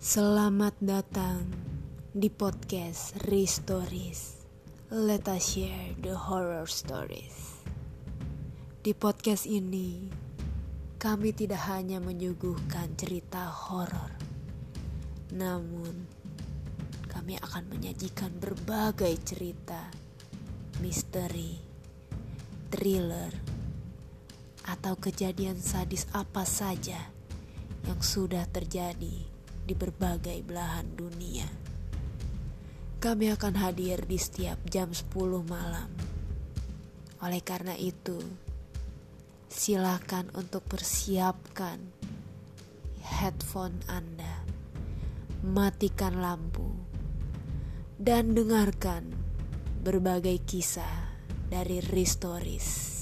Selamat datang di podcast Restories. Let us share the horror stories. Di podcast ini, kami tidak hanya menyuguhkan cerita horor, namun kami akan menyajikan berbagai cerita misteri, thriller, atau kejadian sadis apa saja yang sudah terjadi di berbagai belahan dunia. Kami akan hadir di setiap jam 10 malam. Oleh karena itu, silakan untuk persiapkan headphone Anda, matikan lampu, dan dengarkan berbagai kisah dari Ristoris.